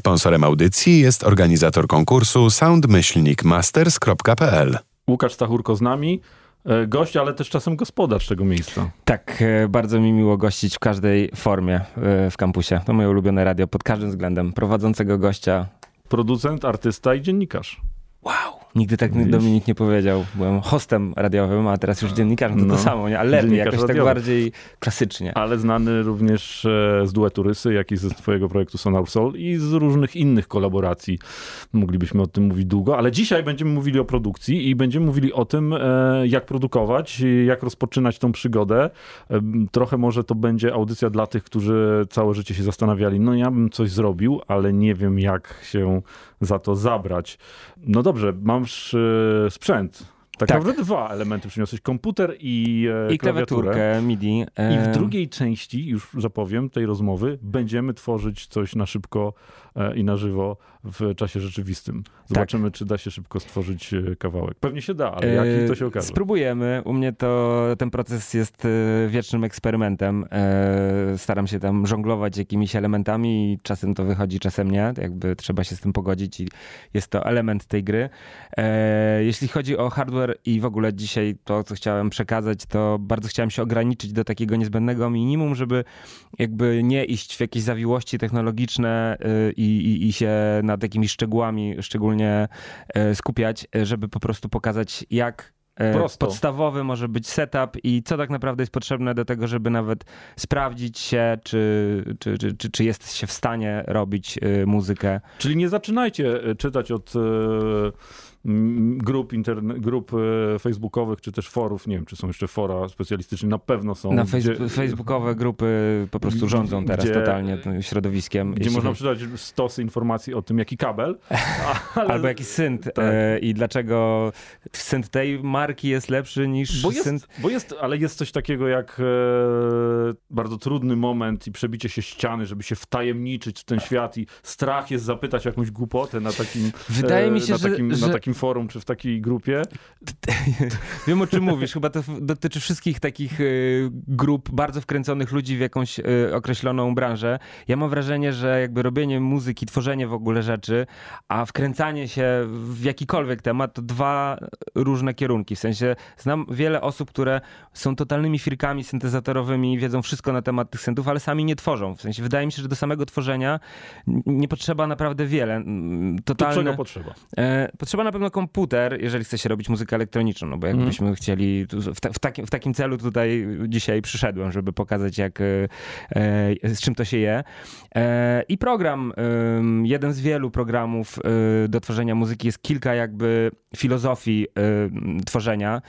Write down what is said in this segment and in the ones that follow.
Sponsorem audycji jest organizator konkursu soundmyślnikmasters.pl. Łukasz Stachurko z nami. E, gość, ale też czasem gospodarz tego miejsca. Tak, e, bardzo mi miło gościć w każdej formie e, w kampusie. To moje ulubione radio pod każdym względem. Prowadzącego gościa. Producent, artysta i dziennikarz. Wow! Nigdy tak Wiesz? Dominik nie powiedział. Byłem hostem radiowym, a teraz już dziennikarzem. To no, to samo, nie? ale lepiej, jakoś tak radiowy. tak bardziej klasycznie. Ale znany również e, z duetu Rysy, jak i ze twojego projektu Sonar Soul i z różnych innych kolaboracji. Moglibyśmy o tym mówić długo, ale dzisiaj będziemy mówili o produkcji i będziemy mówili o tym, e, jak produkować, jak rozpoczynać tą przygodę. E, trochę może to będzie audycja dla tych, którzy całe życie się zastanawiali, no ja bym coś zrobił, ale nie wiem jak się za to zabrać. No dobrze, mam sprzęt. Tak, tak, naprawdę dwa elementy przyniosłeś, komputer i, e, I klawiaturkę MIDI. E... I w drugiej części, już zapowiem, tej rozmowy, będziemy tworzyć coś na szybko e, i na żywo w czasie rzeczywistym. Zobaczymy, tak. czy da się szybko stworzyć e, kawałek. Pewnie się da, ale jaki to się okaże. Spróbujemy. U mnie to ten proces jest e, wiecznym eksperymentem. E, staram się tam żonglować jakimiś elementami i czasem to wychodzi, czasem nie. Jakby trzeba się z tym pogodzić i jest to element tej gry. Jeśli chodzi o hardware i w ogóle dzisiaj to, co chciałem przekazać, to bardzo chciałem się ograniczyć do takiego niezbędnego minimum, żeby jakby nie iść w jakieś zawiłości technologiczne i, i, i się nad jakimiś szczegółami szczególnie e, skupiać, e, żeby po prostu pokazać, jak e, Prosto. podstawowy może być setup i co tak naprawdę jest potrzebne do tego, żeby nawet sprawdzić się, czy, czy, czy, czy, jest się w stanie robić muzykę. Czyli nie zaczynajcie czytać od grup, interne, grup e, facebookowych, czy też forów, nie wiem, czy są jeszcze fora specjalistyczne, na pewno są. Na gdzie, facebookowe grupy po prostu rządzą teraz gdzie, totalnie tym środowiskiem. Gdzie można przeczytać stosy informacji o tym, jaki kabel. Ale... Albo jaki synt tak. E, i dlaczego synt tej marki jest lepszy niż bo jest, synt... Bo jest, ale jest coś takiego jak e, bardzo trudny moment i przebicie się ściany, żeby się wtajemniczyć w ten świat i strach jest zapytać jakąś głupotę na takim, Wydaje mi się, na takim, że, na takim forum czy w takiej grupie. Wiem o czym mówisz. Chyba to dotyczy wszystkich takich y, grup bardzo wkręconych ludzi w jakąś y, określoną branżę. Ja mam wrażenie, że jakby robienie muzyki, tworzenie w ogóle rzeczy, a wkręcanie się w jakikolwiek temat to dwa różne kierunki. W sensie znam wiele osób, które są totalnymi firkami syntezatorowymi, wiedzą wszystko na temat tych syntów, ale sami nie tworzą. W sensie wydaje mi się, że do samego tworzenia nie potrzeba naprawdę wiele. Totalne, to czego potrzeba? E, potrzeba na pewno pewno komputer, jeżeli chce się robić muzykę elektroniczną, no bo jakbyśmy mm. chcieli, w, w, takim, w takim celu tutaj dzisiaj przyszedłem, żeby pokazać jak, e, e, z czym to się je. E, I program, jeden z wielu programów do tworzenia muzyki, jest kilka jakby filozofii tworzenia.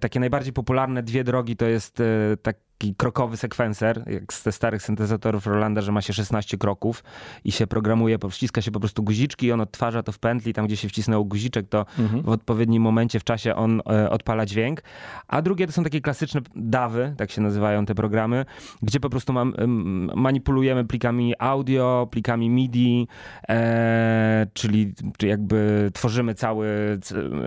Takie najbardziej popularne dwie drogi to jest tak taki krokowy sekwencer, jak z te starych syntezatorów Rolanda, że ma się 16 kroków i się programuje, wciska się po prostu guziczki i on odtwarza to w pętli, tam gdzie się wcisnął guziczek, to mhm. w odpowiednim momencie w czasie on e, odpala dźwięk. A drugie to są takie klasyczne dawy, tak się nazywają te programy, gdzie po prostu mam, manipulujemy plikami audio, plikami MIDI, e, czyli, czyli jakby tworzymy cały,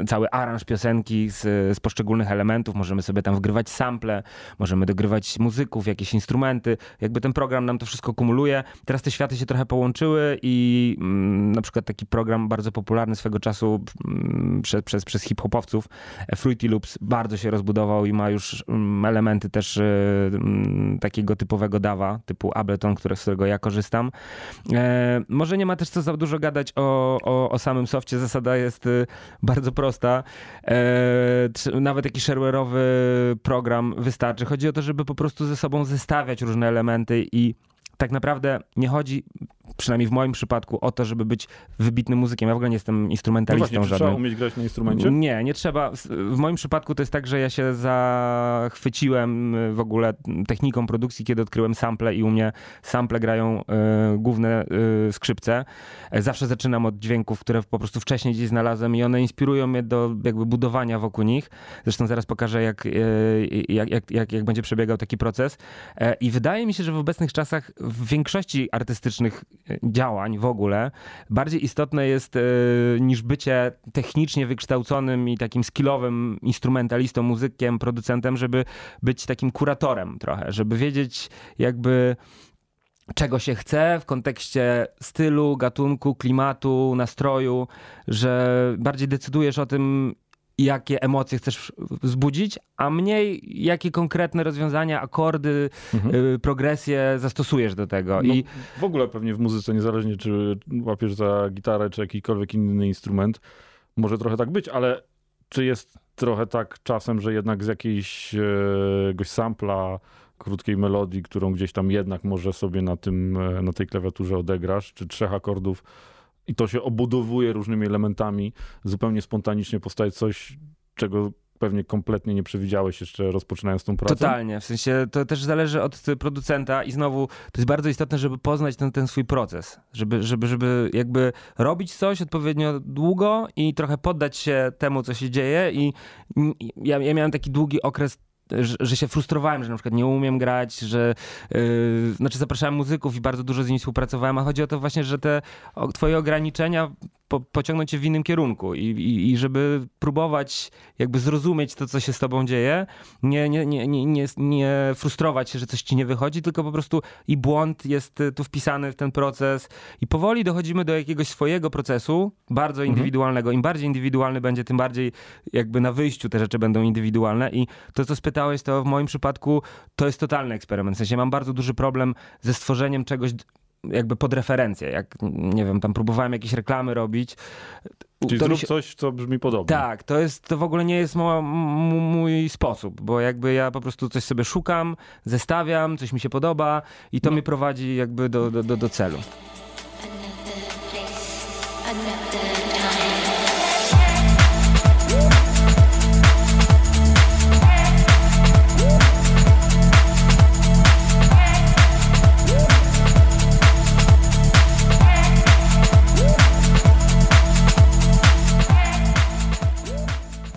cały aranż piosenki z, z poszczególnych elementów, możemy sobie tam wgrywać sample, możemy dogrywać muzyków, jakieś instrumenty. Jakby ten program nam to wszystko kumuluje. Teraz te światy się trochę połączyły i mm, na przykład taki program bardzo popularny swego czasu mm, przez, przez, przez hip-hopowców, e, Fruity Loops, bardzo się rozbudował i ma już mm, elementy też y, takiego typowego dawa, typu Ableton, który, z którego ja korzystam. E, może nie ma też co za dużo gadać o, o, o samym softie. Zasada jest y, bardzo prosta. E, nawet jakiś shareware'owy program wystarczy. Chodzi o to, żeby po prostu ze sobą zestawiać różne elementy i tak naprawdę nie chodzi przynajmniej w moim przypadku, o to, żeby być wybitnym muzykiem. Ja w ogóle nie jestem instrumentalistą no właśnie, trzeba umieć grać na instrumencie? Nie, nie trzeba. W moim przypadku to jest tak, że ja się zachwyciłem y, w ogóle techniką produkcji, kiedy odkryłem sample i u mnie sample grają y, główne y, skrzypce. Zawsze zaczynam od dźwięków, które po prostu wcześniej gdzieś znalazłem i one inspirują mnie do jakby budowania wokół nich. Zresztą zaraz pokażę, jak, y, jak, jak, jak, jak będzie przebiegał taki proces. E, I wydaje mi się, że w obecnych czasach w większości artystycznych działań w ogóle bardziej istotne jest e, niż bycie technicznie wykształconym i takim skillowym instrumentalistą, muzykiem, producentem, żeby być takim kuratorem trochę, żeby wiedzieć jakby czego się chce w kontekście stylu, gatunku, klimatu, nastroju, że bardziej decydujesz o tym, jakie emocje chcesz wzbudzić, a mniej jakie konkretne rozwiązania, akordy, mhm. y, progresje zastosujesz do tego. No, I w ogóle pewnie w muzyce, niezależnie czy łapiesz za gitarę, czy jakikolwiek inny instrument, może trochę tak być, ale czy jest trochę tak czasem, że jednak z jakiejś jakiegoś sampla krótkiej melodii, którą gdzieś tam jednak może sobie na, tym, e, na tej klawiaturze odegrasz, czy trzech akordów i to się obudowuje różnymi elementami, zupełnie spontanicznie powstaje coś, czego pewnie kompletnie nie przewidziałeś jeszcze rozpoczynając tą pracę. Totalnie, w sensie to też zależy od producenta i znowu to jest bardzo istotne, żeby poznać ten, ten swój proces, żeby, żeby, żeby jakby robić coś odpowiednio długo i trochę poddać się temu, co się dzieje. I ja, ja miałem taki długi okres że, się frustrowałem, że na przykład nie umiem grać, że yy, znaczy zapraszałem muzyków i bardzo dużo z nimi współpracowałem, a chodzi o to właśnie, że te o, twoje ograniczenia po, pociągnąć cię w innym kierunku i, i, i, żeby próbować jakby zrozumieć to, co się z tobą dzieje, nie, nie, nie, nie, nie, frustrować się, że coś ci nie wychodzi, tylko po prostu i błąd jest tu wpisany w ten proces i powoli dochodzimy do jakiegoś swojego procesu, bardzo mhm. indywidualnego. Im bardziej indywidualny będzie, tym bardziej jakby na wyjściu te rzeczy będą indywidualne i to, co spytałeś, to w moim przypadku to jest totalny eksperyment. W sensie mam bardzo duży problem ze stworzeniem czegoś jakby pod referencję. Jak, nie wiem, tam próbowałem jakieś reklamy robić. Czyli to zrób się... coś, co brzmi podobnie. Tak, to jest, to w ogóle nie jest mój sposób, bo jakby ja po prostu coś sobie szukam, zestawiam, coś mi się podoba i to no. mnie prowadzi jakby do, do, do, do celu.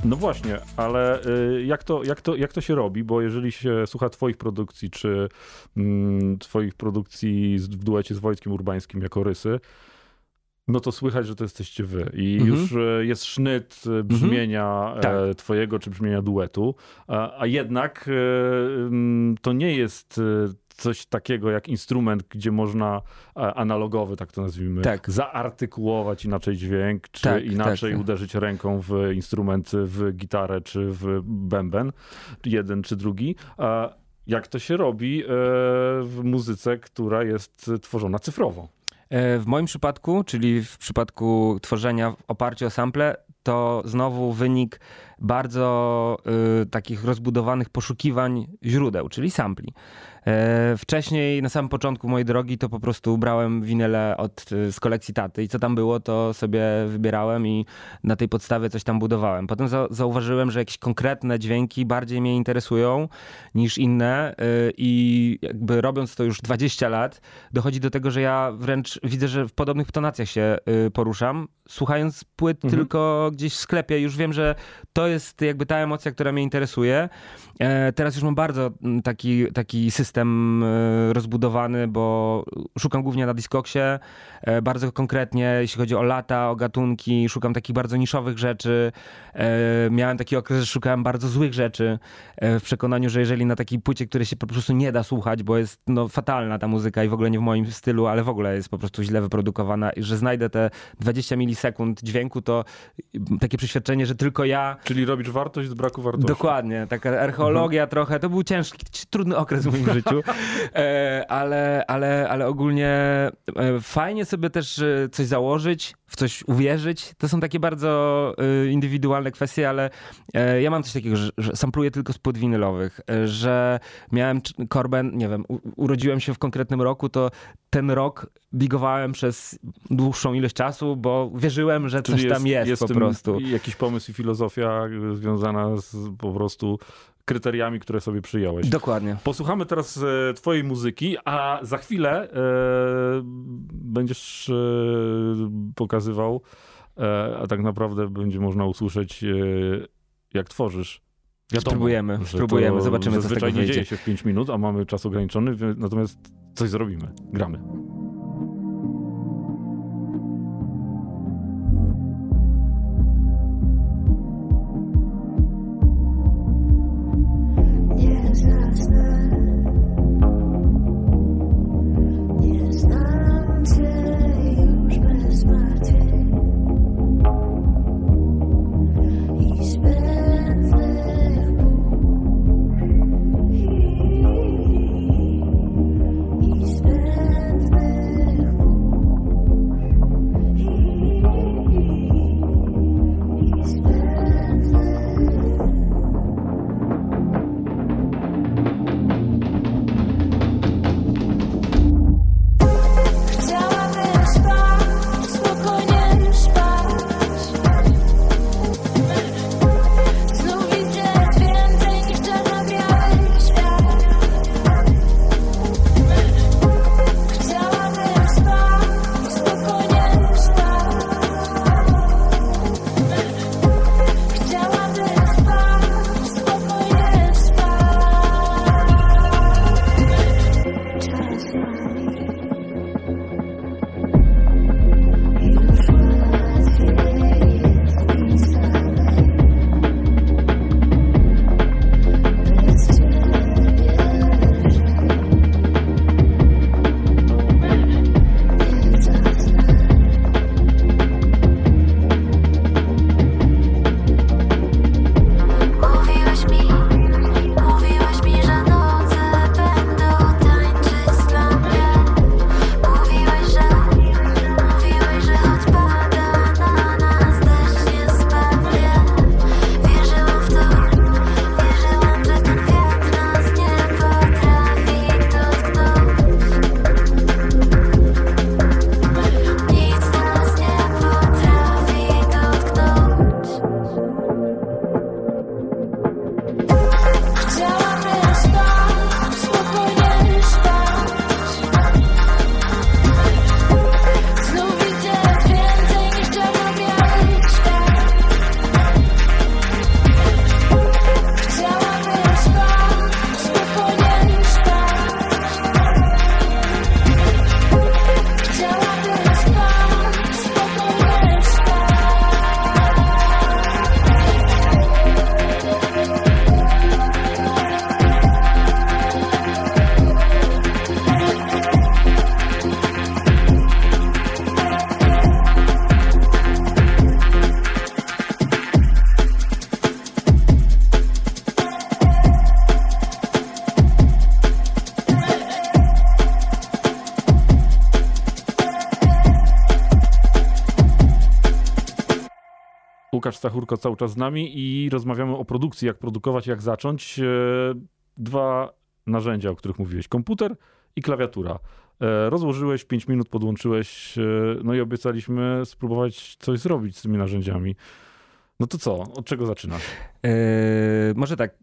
No właśnie, ale y, jak to, jak, to, jak to się robi? Bo jeżeli się słucha twoich produkcji, czy mm, twoich produkcji w duecie z Wojtkiem Urbańskim jako Rysy, no to słychać, że to jesteście wy. I mhm. już y, jest sznyt y, mhm. brzmienia mhm. tak. twojego czy brzmienia duetu, a, a jednak mm, to nie jest coś takiego jak instrument, gdzie można analogowy, tak to nazwijmy, tak. zaartykułować inaczej dźwięk, czy tak, inaczej tak, uderzyć ręką w instrument, w gitarę, czy w bęben, jeden czy drugi. Jak to się robi e, w muzyce, która jest tworzona cyfrowo? E, w moim przypadku, czyli w przypadku tworzenia w oparciu o sample, to znowu wynik bardzo y, takich rozbudowanych poszukiwań źródeł, czyli sampli. E, wcześniej, na samym początku mojej drogi, to po prostu brałem winyle od, z kolekcji taty i co tam było, to sobie wybierałem i na tej podstawie coś tam budowałem. Potem za, zauważyłem, że jakieś konkretne dźwięki bardziej mnie interesują niż inne e, i jakby robiąc to już 20 lat, dochodzi do tego, że ja wręcz widzę, że w podobnych tonacjach się e, poruszam. Słuchając płyt mhm. tylko gdzieś w sklepie, już wiem, że to jest jakby ta emocja, która mnie interesuje. Teraz już mam bardzo taki, taki system system e, rozbudowany, bo szukam głównie na Discogsie, e, bardzo konkretnie, jeśli chodzi o lata, o gatunki, szukam takich bardzo niszowych rzeczy. E, miałem taki okres, że szukałem bardzo złych rzeczy, w przekonaniu, że jeżeli na takiej płycie, której się po prostu nie da słuchać, bo jest no, fatalna ta muzyka i w ogóle nie w moim stylu, ale w ogóle jest po prostu źle wyprodukowana i że znajdę te 20 milisekund dźwięku, to takie przeświadczenie, że tylko ja... Czyli robisz wartość z braku wartości. Dokładnie, taka archeologia mhm. trochę, to był ciężki, trudny okres w moim życiu życiu. E, ale, ale, ale ogólnie e, fajnie sobie też e, coś założyć, w coś uwierzyć. To są takie bardzo indywidualne kwestie, ale ja mam coś takiego, że, sampluję tylko z płyt winylowych, że miałem korben, nie wiem, urodziłem się w konkretnym roku, to ten rok bigowałem przez dłuższą ilość czasu, bo wierzyłem, że Czyli coś tam jest, jest po prostu. Jakiś pomysł i filozofia związana z po prostu kryteriami, które sobie przyjąłeś. Dokładnie. Posłuchamy teraz e, twojej muzyki, a za chwilę e, będziesz e, pokazywał, a tak naprawdę będzie można usłyszeć, jak tworzysz. Wiadomo, spróbujemy, spróbujemy, zobaczymy, co z tego nie dzieje się w 5 minut, a mamy czas ograniczony, natomiast coś zrobimy. Gramy. Stachurko cały czas z nami i rozmawiamy o produkcji, jak produkować, jak zacząć. E, Dwa narzędzia, o których mówiłeś. Komputer i klawiatura. E, Rozłożyłeś, 5 minut podłączyłeś, e, no i obiecaliśmy spróbować coś zrobić z tymi narzędziami. No to co? Od czego zaczynasz? Yy, może tak,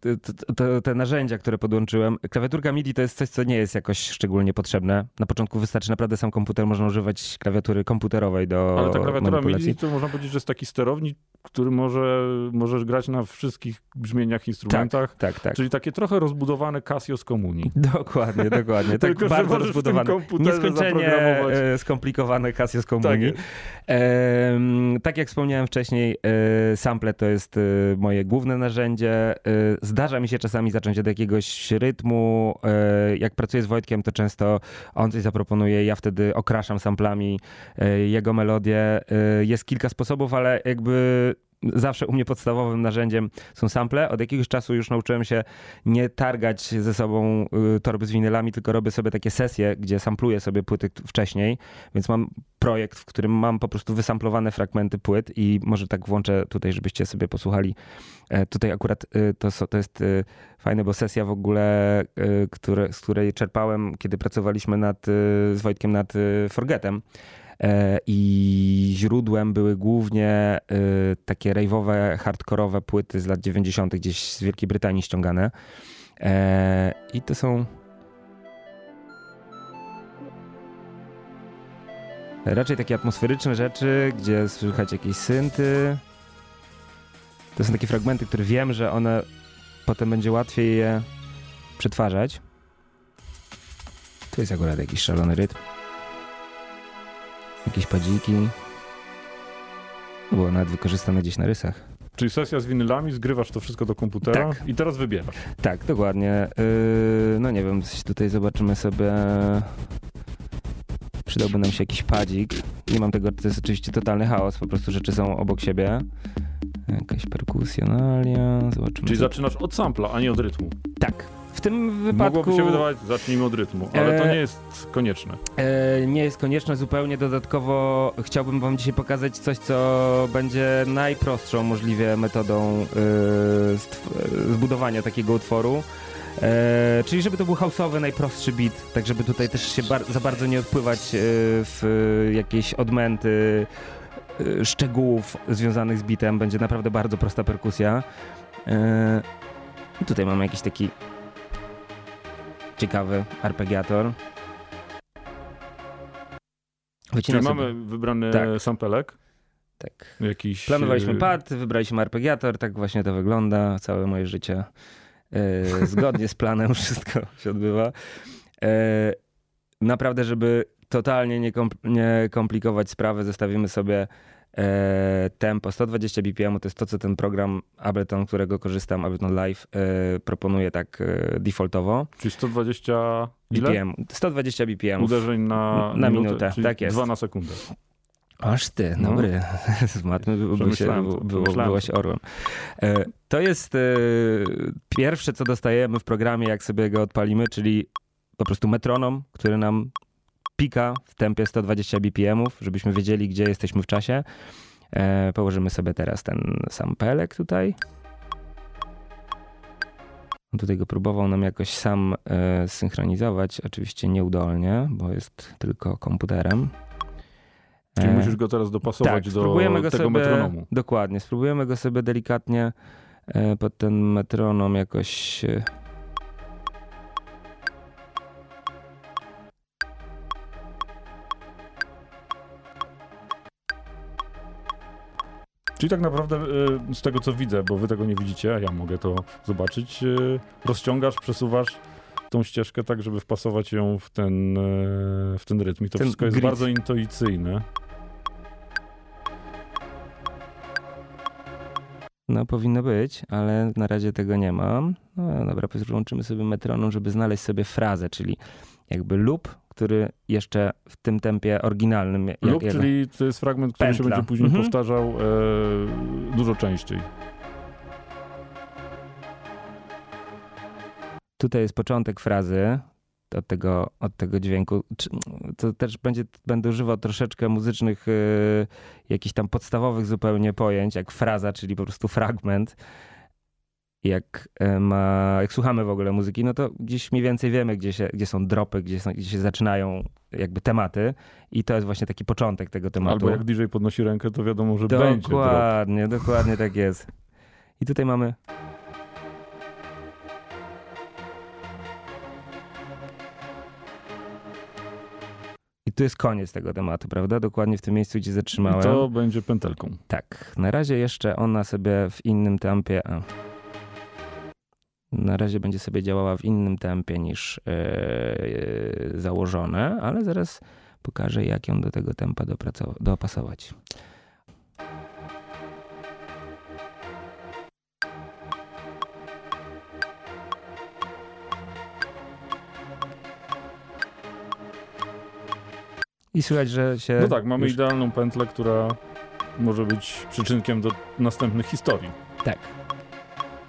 te narzędzia, które podłączyłem. Klawiaturka MIDI to jest coś, co nie jest jakoś szczególnie potrzebne. Na początku wystarczy naprawdę sam komputer, można używać klawiatury komputerowej do Ale ta klawiatura. MIDI to można powiedzieć, że jest taki sterownik, który może, możesz grać na wszystkich brzmieniach, instrumentach. Tak, tak. Czyli takie trochę rozbudowane Casio z komunii. Dokładnie, dokładnie. Tak Tylko, że bardzo rozbudowane. Nieskończenie e, skomplikowane Casio z Tak komunii. Em, tak jak wspomniałem wcześniej, e, sample to jest e, moje główne narzędzie. E, Zdarza mi się czasami zacząć od jakiegoś rytmu. E, Jak pracuję z Wojtkiem, to często on coś zaproponuje, ja wtedy okraszam samplami e, jego melodię. Jest kilka sposobów, ale jakby zawsze u mnie podstawowym narzędziem są sample. Od jakiegoś czasu już nauczyłem się nie targać ze sobą y, torby z winylami, tylko robię sobie takie sesje, gdzie sampluję sobie płyty wcześniej, więc mam projekt, w którym mam po prostu wysamplowane fragmenty płyt i może tak włączę tutaj, żebyście sobie posłuchali. E, Tutaj akurat y, to, to jest y, fajne, bo sesja w ogóle, które, z której czerpałem, kiedy pracowaliśmy nad, z Wojtkiem nad Forgetem, i źródłem były głównie y, takie rave'owe, hardkorowe płyty z lat 90. gdzieś z Wielkiej Brytanii ściągane. E, I to są raczej takie atmosferyczne rzeczy, gdzie słychać jakieś synty. To są takie fragmenty, które wiem, że one potem będzie łatwiej je przetwarzać. Tu jest akurat jakiś szalony rytm. Jakieś padziki. Było nawet wykorzystane gdzieś na rysach. Czyli sesja z winylami, zgrywasz to wszystko do komputera Tak. i teraz wybierasz. Tak, dokładnie. Yy, no nie wiem, coś tutaj zobaczymy sobie. Przydałby nam się jakiś padzik. Nie mam tego, to jest oczywiście totalny chaos, po prostu rzeczy są obok siebie. Jakaś perkusjonalia, zobaczymy. Czyli co- zaczynasz od sampla, a nie od rytmu. Tak. W tym wypadku Mogłoby się wydawać, zacznijmy od rytmu, ale to E, nie jest konieczne. e, nie jest konieczne zupełnie. Dodatkowo chciałbym wam dzisiaj pokazać coś, co będzie najprostszą możliwie metodą e, e, zbudowania takiego utworu. E, czyli żeby to był houseowy, najprostszy beat, tak żeby tutaj też się bar- za bardzo nie odpływać e, w jakieś odmęty szczegółów związanych z beatem. Będzie naprawdę bardzo prosta perkusja. I tutaj mamy jakiś taki ciekawy arpeggiator. Czyli sobie. mamy wybrany Tak. sampelek, Tak. jakiś... Planowaliśmy e, pad, wybraliśmy arpeggiator, tak właśnie to wygląda. Całe moje życie e, zgodnie z planem wszystko się odbywa. E, naprawdę, żeby totalnie nie, kompl- nie komplikować sprawy, zostawimy sobie tempo 120 BPM, to jest to, co ten program Ableton, którego korzystam, Ableton Live, e, proponuje tak e, defaultowo. Czyli 120 ile? BPM, 120 BPM. Uderzeń na, Na minutę, czyli tak jest. 2 na sekundę. Aż ty, No. dobry. Z matmy by, by się, było, byłaś orłem. E, To jest e, pierwsze, co dostajemy w programie, jak sobie go odpalimy, czyli po prostu metronom, który nam pika w tempie 120 BPM, żebyśmy wiedzieli, gdzie jesteśmy w czasie. E, Położymy sobie teraz ten sampelek tutaj. On Tutaj go próbował nam jakoś sam e, synchronizować, oczywiście nieudolnie, bo jest tylko komputerem. Czyli E, musisz go teraz dopasować tak, do tego sobie, metronomu. Dokładnie, spróbujemy go sobie delikatnie e, pod ten metronom jakoś... Czyli tak naprawdę y, z tego co widzę, bo wy tego nie widzicie, a ja mogę to zobaczyć, y, rozciągasz, przesuwasz tą ścieżkę tak, żeby wpasować ją w ten, y, w ten rytm. I to Ten wszystko jest grid. bardzo intuicyjne. No, powinno być, ale na razie tego nie mam. No dobra, włączymy sobie metronom, żeby znaleźć sobie frazę, czyli jakby loop, który jeszcze w tym tempie oryginalnym... jak- Lub, jak- czyli to jest fragment, który się Pętla. będzie później Mhm. powtarzał e, dużo częściej. Tutaj jest początek frazy. od, tego, od tego dźwięku. To też będzie, będę używał troszeczkę muzycznych, yy, jakichś tam podstawowych zupełnie pojęć, jak fraza, czyli po prostu fragment. Jak, e, ma, jak słuchamy w ogóle muzyki, no to gdzieś mniej więcej wiemy, gdzie, się, gdzie są dropy, gdzie, są, gdzie się zaczynają jakby tematy i to jest właśnie taki początek tego tematu. Albo jak DJ podnosi rękę, to wiadomo, że dokładnie, będzie Dokładnie, dokładnie tak jest. I tutaj mamy I tu jest koniec tego tematu, prawda? Dokładnie w tym miejscu, gdzie zatrzymałem. I to będzie pętelką. Tak. Na razie jeszcze ona sobie w innym tempie. A. Na razie będzie sobie działała w innym tempie niż yy, założone, ale zaraz pokażę, jak ją do tego tempa dopasować. I słychać, że się. No tak, mamy już... idealną pętlę, która może być przyczynkiem do następnych historii. Tak.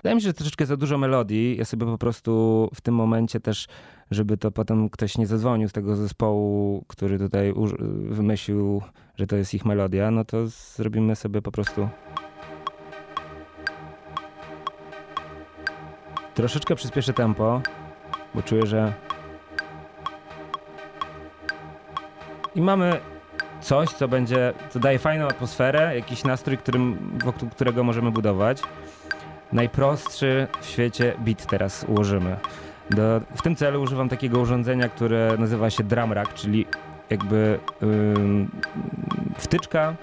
Wydaje mi się, że troszeczkę za dużo melodii. Ja sobie po prostu w tym momencie też, żeby to potem ktoś nie zadzwonił z tego zespołu, który tutaj wymyślił, że to jest ich melodia, no to zrobimy sobie po prostu. Troszeczkę przyspieszę tempo, bo czuję, że i mamy coś, co będzie, co daje fajną atmosferę, jakiś nastrój, którym, wokół którego możemy budować. Najprostszy w świecie beat teraz ułożymy. Do, w tym celu używam takiego urządzenia, które nazywa się drum rack, czyli jakby yy, wtyczka,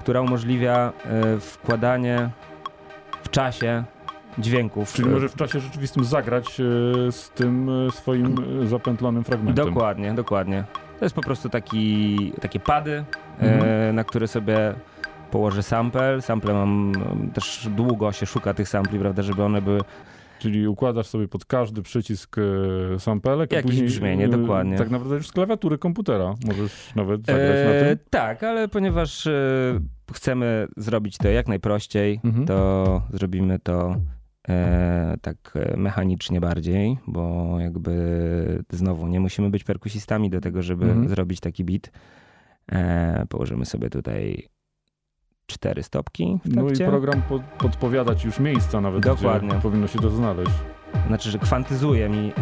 która umożliwia yy, wkładanie w czasie dźwięków. Czyli może w czasie rzeczywistym zagrać yy, z tym y, swoim zapętlonym fragmentem. Dokładnie, dokładnie. To jest po prostu taki, takie pady, mhm. e, na które sobie położę sample. Sample mam, też długo się szuka tych sampli, prawda, żeby one były Czyli układasz sobie pod każdy przycisk e, sampelek, Jakieś później, brzmienie, e, dokładnie. Tak naprawdę już z klawiatury komputera możesz nawet zagrać e, na tym. Tak, ale ponieważ e, chcemy zrobić to jak najprościej, mhm. to zrobimy to e, tak e, mechanicznie bardziej, bo jakby znowu nie musimy być perkusistami do tego, żeby mhm. zrobić taki beat. E, położymy sobie tutaj cztery stopki w No i program pod, podpowiada ci już miejsca nawet, Dokładnie. gdzie powinno się to znaleźć. Znaczy, że kwantyzuje mi yy,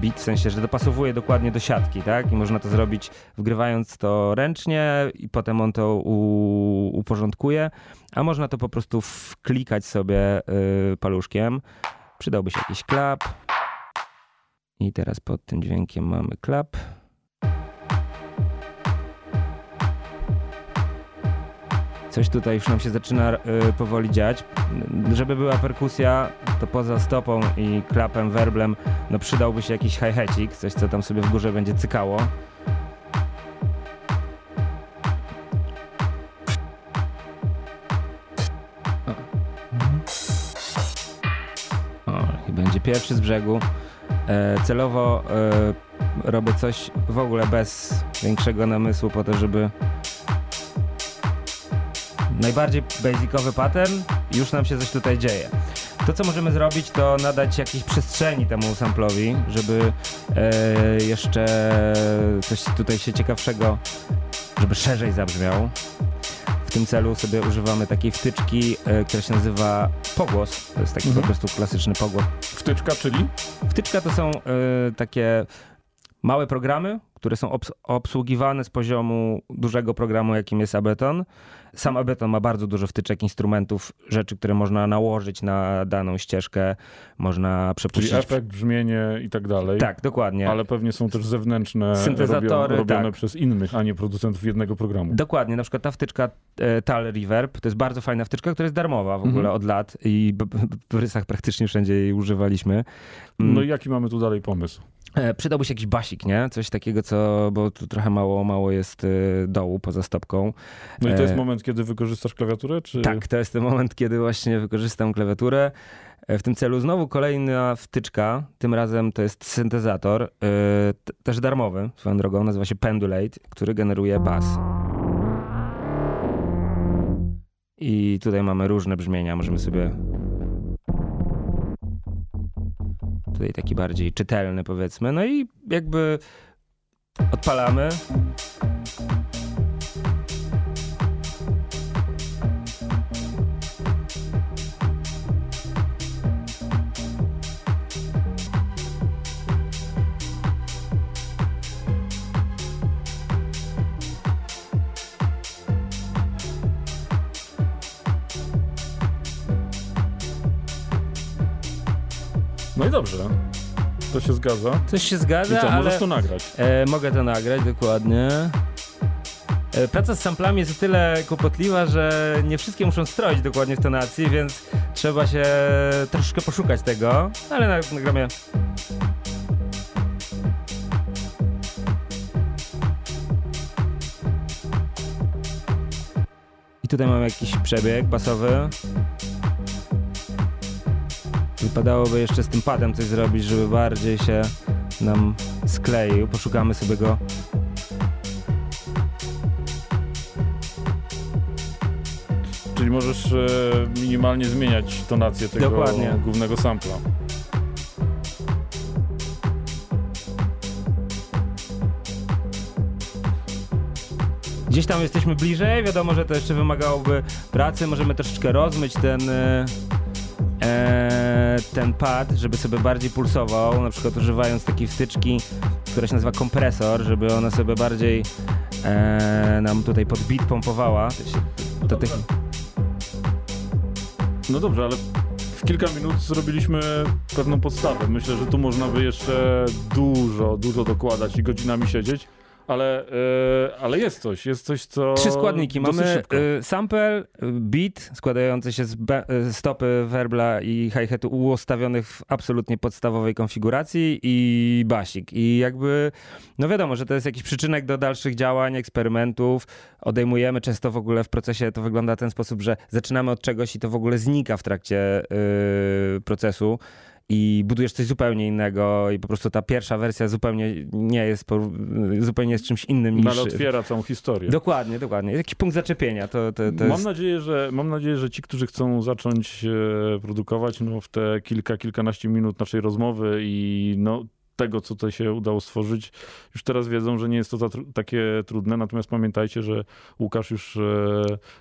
bit, w sensie, że dopasowuje dokładnie do siatki, tak? I można to zrobić wgrywając to ręcznie i potem on to u, uporządkuje, a można to po prostu wklikać sobie yy, paluszkiem. Przydałby się jakiś klap. I teraz pod tym dźwiękiem mamy klap. Coś tutaj już nam się zaczyna y, powoli dziać. Żeby była perkusja, to poza stopą i klapem, werblem, no przydałby się jakiś hi-hatik, coś co tam sobie w górze będzie cykało. I będzie pierwszy z brzegu. E, celowo e, robię coś w ogóle bez większego namysłu po to, żeby najbardziej basicowy pattern, już nam się coś tutaj dzieje. To, co możemy zrobić, to nadać jakiejś przestrzeni temu samplowi, żeby e, jeszcze coś tutaj się ciekawszego, żeby szerzej zabrzmiał. W tym celu sobie używamy takiej wtyczki, e, która się nazywa pogłos. To jest taki mhm. po prostu klasyczny pogłos. Wtyczka, czyli? Wtyczka to są e, takie małe programy, które są obs obsługiwane z poziomu dużego programu, jakim jest Ableton. Sam Ableton ma bardzo dużo wtyczek, instrumentów, rzeczy, które można nałożyć na daną ścieżkę, można przepuścić... Czyli efekt, brzmienie i tak dalej. Tak, dokładnie. Ale pewnie są też zewnętrzne, syntezatory, robione tak. przez innych, a nie producentów jednego programu. Dokładnie, na przykład ta wtyczka e, Tal Reverb, to jest bardzo fajna wtyczka, która jest darmowa w ogóle mhm. od lat i w rysach praktycznie wszędzie jej używaliśmy. No i jaki mamy tu dalej pomysł? E, przydałby się jakiś basik, nie? Coś takiego, co, bo tu trochę mało, mało jest e, dołu poza stopką. No i to jest e, moment, kiedy wykorzystasz klawiaturę? Czy... Tak, to jest ten moment, kiedy właśnie wykorzystam klawiaturę. W tym celu znowu kolejna wtyczka, tym razem to jest syntezator, też darmowy, swoją drogą, nazywa się Pendulate, który generuje bas. I tutaj mamy różne brzmienia, możemy sobie tutaj taki bardziej czytelny powiedzmy. No i jakby odpalamy. No i dobrze. To się zgadza. Coś się I zgadza, co, ale... możesz to nagrać. E, mogę to nagrać, dokładnie. E, praca z samplami jest o tyle kłopotliwa, że nie wszystkie muszą stroić dokładnie w tonacji, więc trzeba się troszkę poszukać tego, ale na, nagramy. I tutaj mamy jakiś przebieg basowy. Wypadałoby jeszcze z tym padem coś zrobić, żeby bardziej się nam skleił. Poszukamy sobie go. Czyli możesz e, minimalnie zmieniać tonację tego Dokładnie. głównego sampla. Gdzieś tam jesteśmy bliżej, wiadomo, że to jeszcze wymagałoby pracy. Możemy troszeczkę rozmyć ten, e, e, ten pad, żeby sobie bardziej pulsował, na przykład używając takiej wtyczki, która się nazywa kompresor, żeby ona sobie bardziej e, nam tutaj pod beat pompowała. Tych, No dobrze, ale w kilka minut zrobiliśmy pewną podstawę. Myślę, że tu można by jeszcze dużo, dużo dokładać i godzinami siedzieć, ale, e, ale jest coś, jest coś, co... Trzy składniki. Mamy y, sample, y, beat składający się z y, stopy werbla i hi-hatu ustawionych w absolutnie podstawowej konfiguracji i basik. I jakby, no wiadomo, że to jest jakiś przyczynek do dalszych działań, eksperymentów. Odejmujemy często w ogóle w procesie, to wygląda w ten sposób, że zaczynamy od czegoś i to w ogóle znika w trakcie y, procesu. I budujesz coś zupełnie innego, i po prostu ta pierwsza wersja zupełnie nie jest, zupełnie jest czymś innym niż. No, ale otwiera całą historię. Dokładnie, dokładnie. Jakiś punkt zaczepienia. To, to, to mam, jest... nadzieję, że, mam nadzieję, że ci, którzy chcą zacząć e, produkować no, w te kilka, kilkanaście minut naszej rozmowy i no, tego, co tutaj się udało stworzyć, już teraz wiedzą, że nie jest to takie trudne. Natomiast pamiętajcie, że Łukasz już e,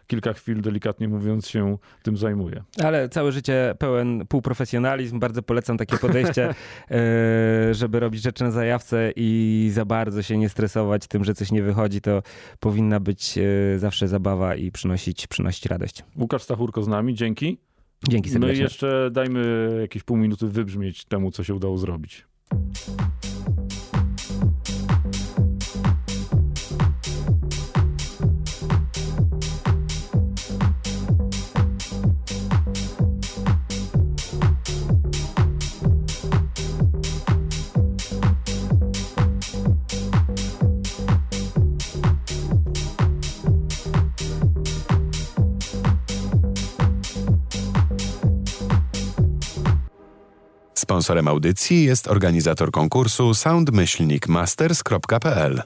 kilka chwil, delikatnie mówiąc, się tym zajmuje. Ale całe życie pełen półprofesjonalizm. Bardzo polecam takie podejście, e, żeby robić rzeczy na zajawce i za bardzo się nie stresować tym, że coś nie wychodzi. To powinna być e, zawsze zabawa i przynosić, przynosić radość. Łukasz Stachurko z nami, dzięki. Dzięki No serdecznie. i jeszcze dajmy jakieś pół minuty wybrzmieć temu, co się udało zrobić. Thank you Sponsorem audycji jest organizator konkursu soundmyślnikmasters.pl.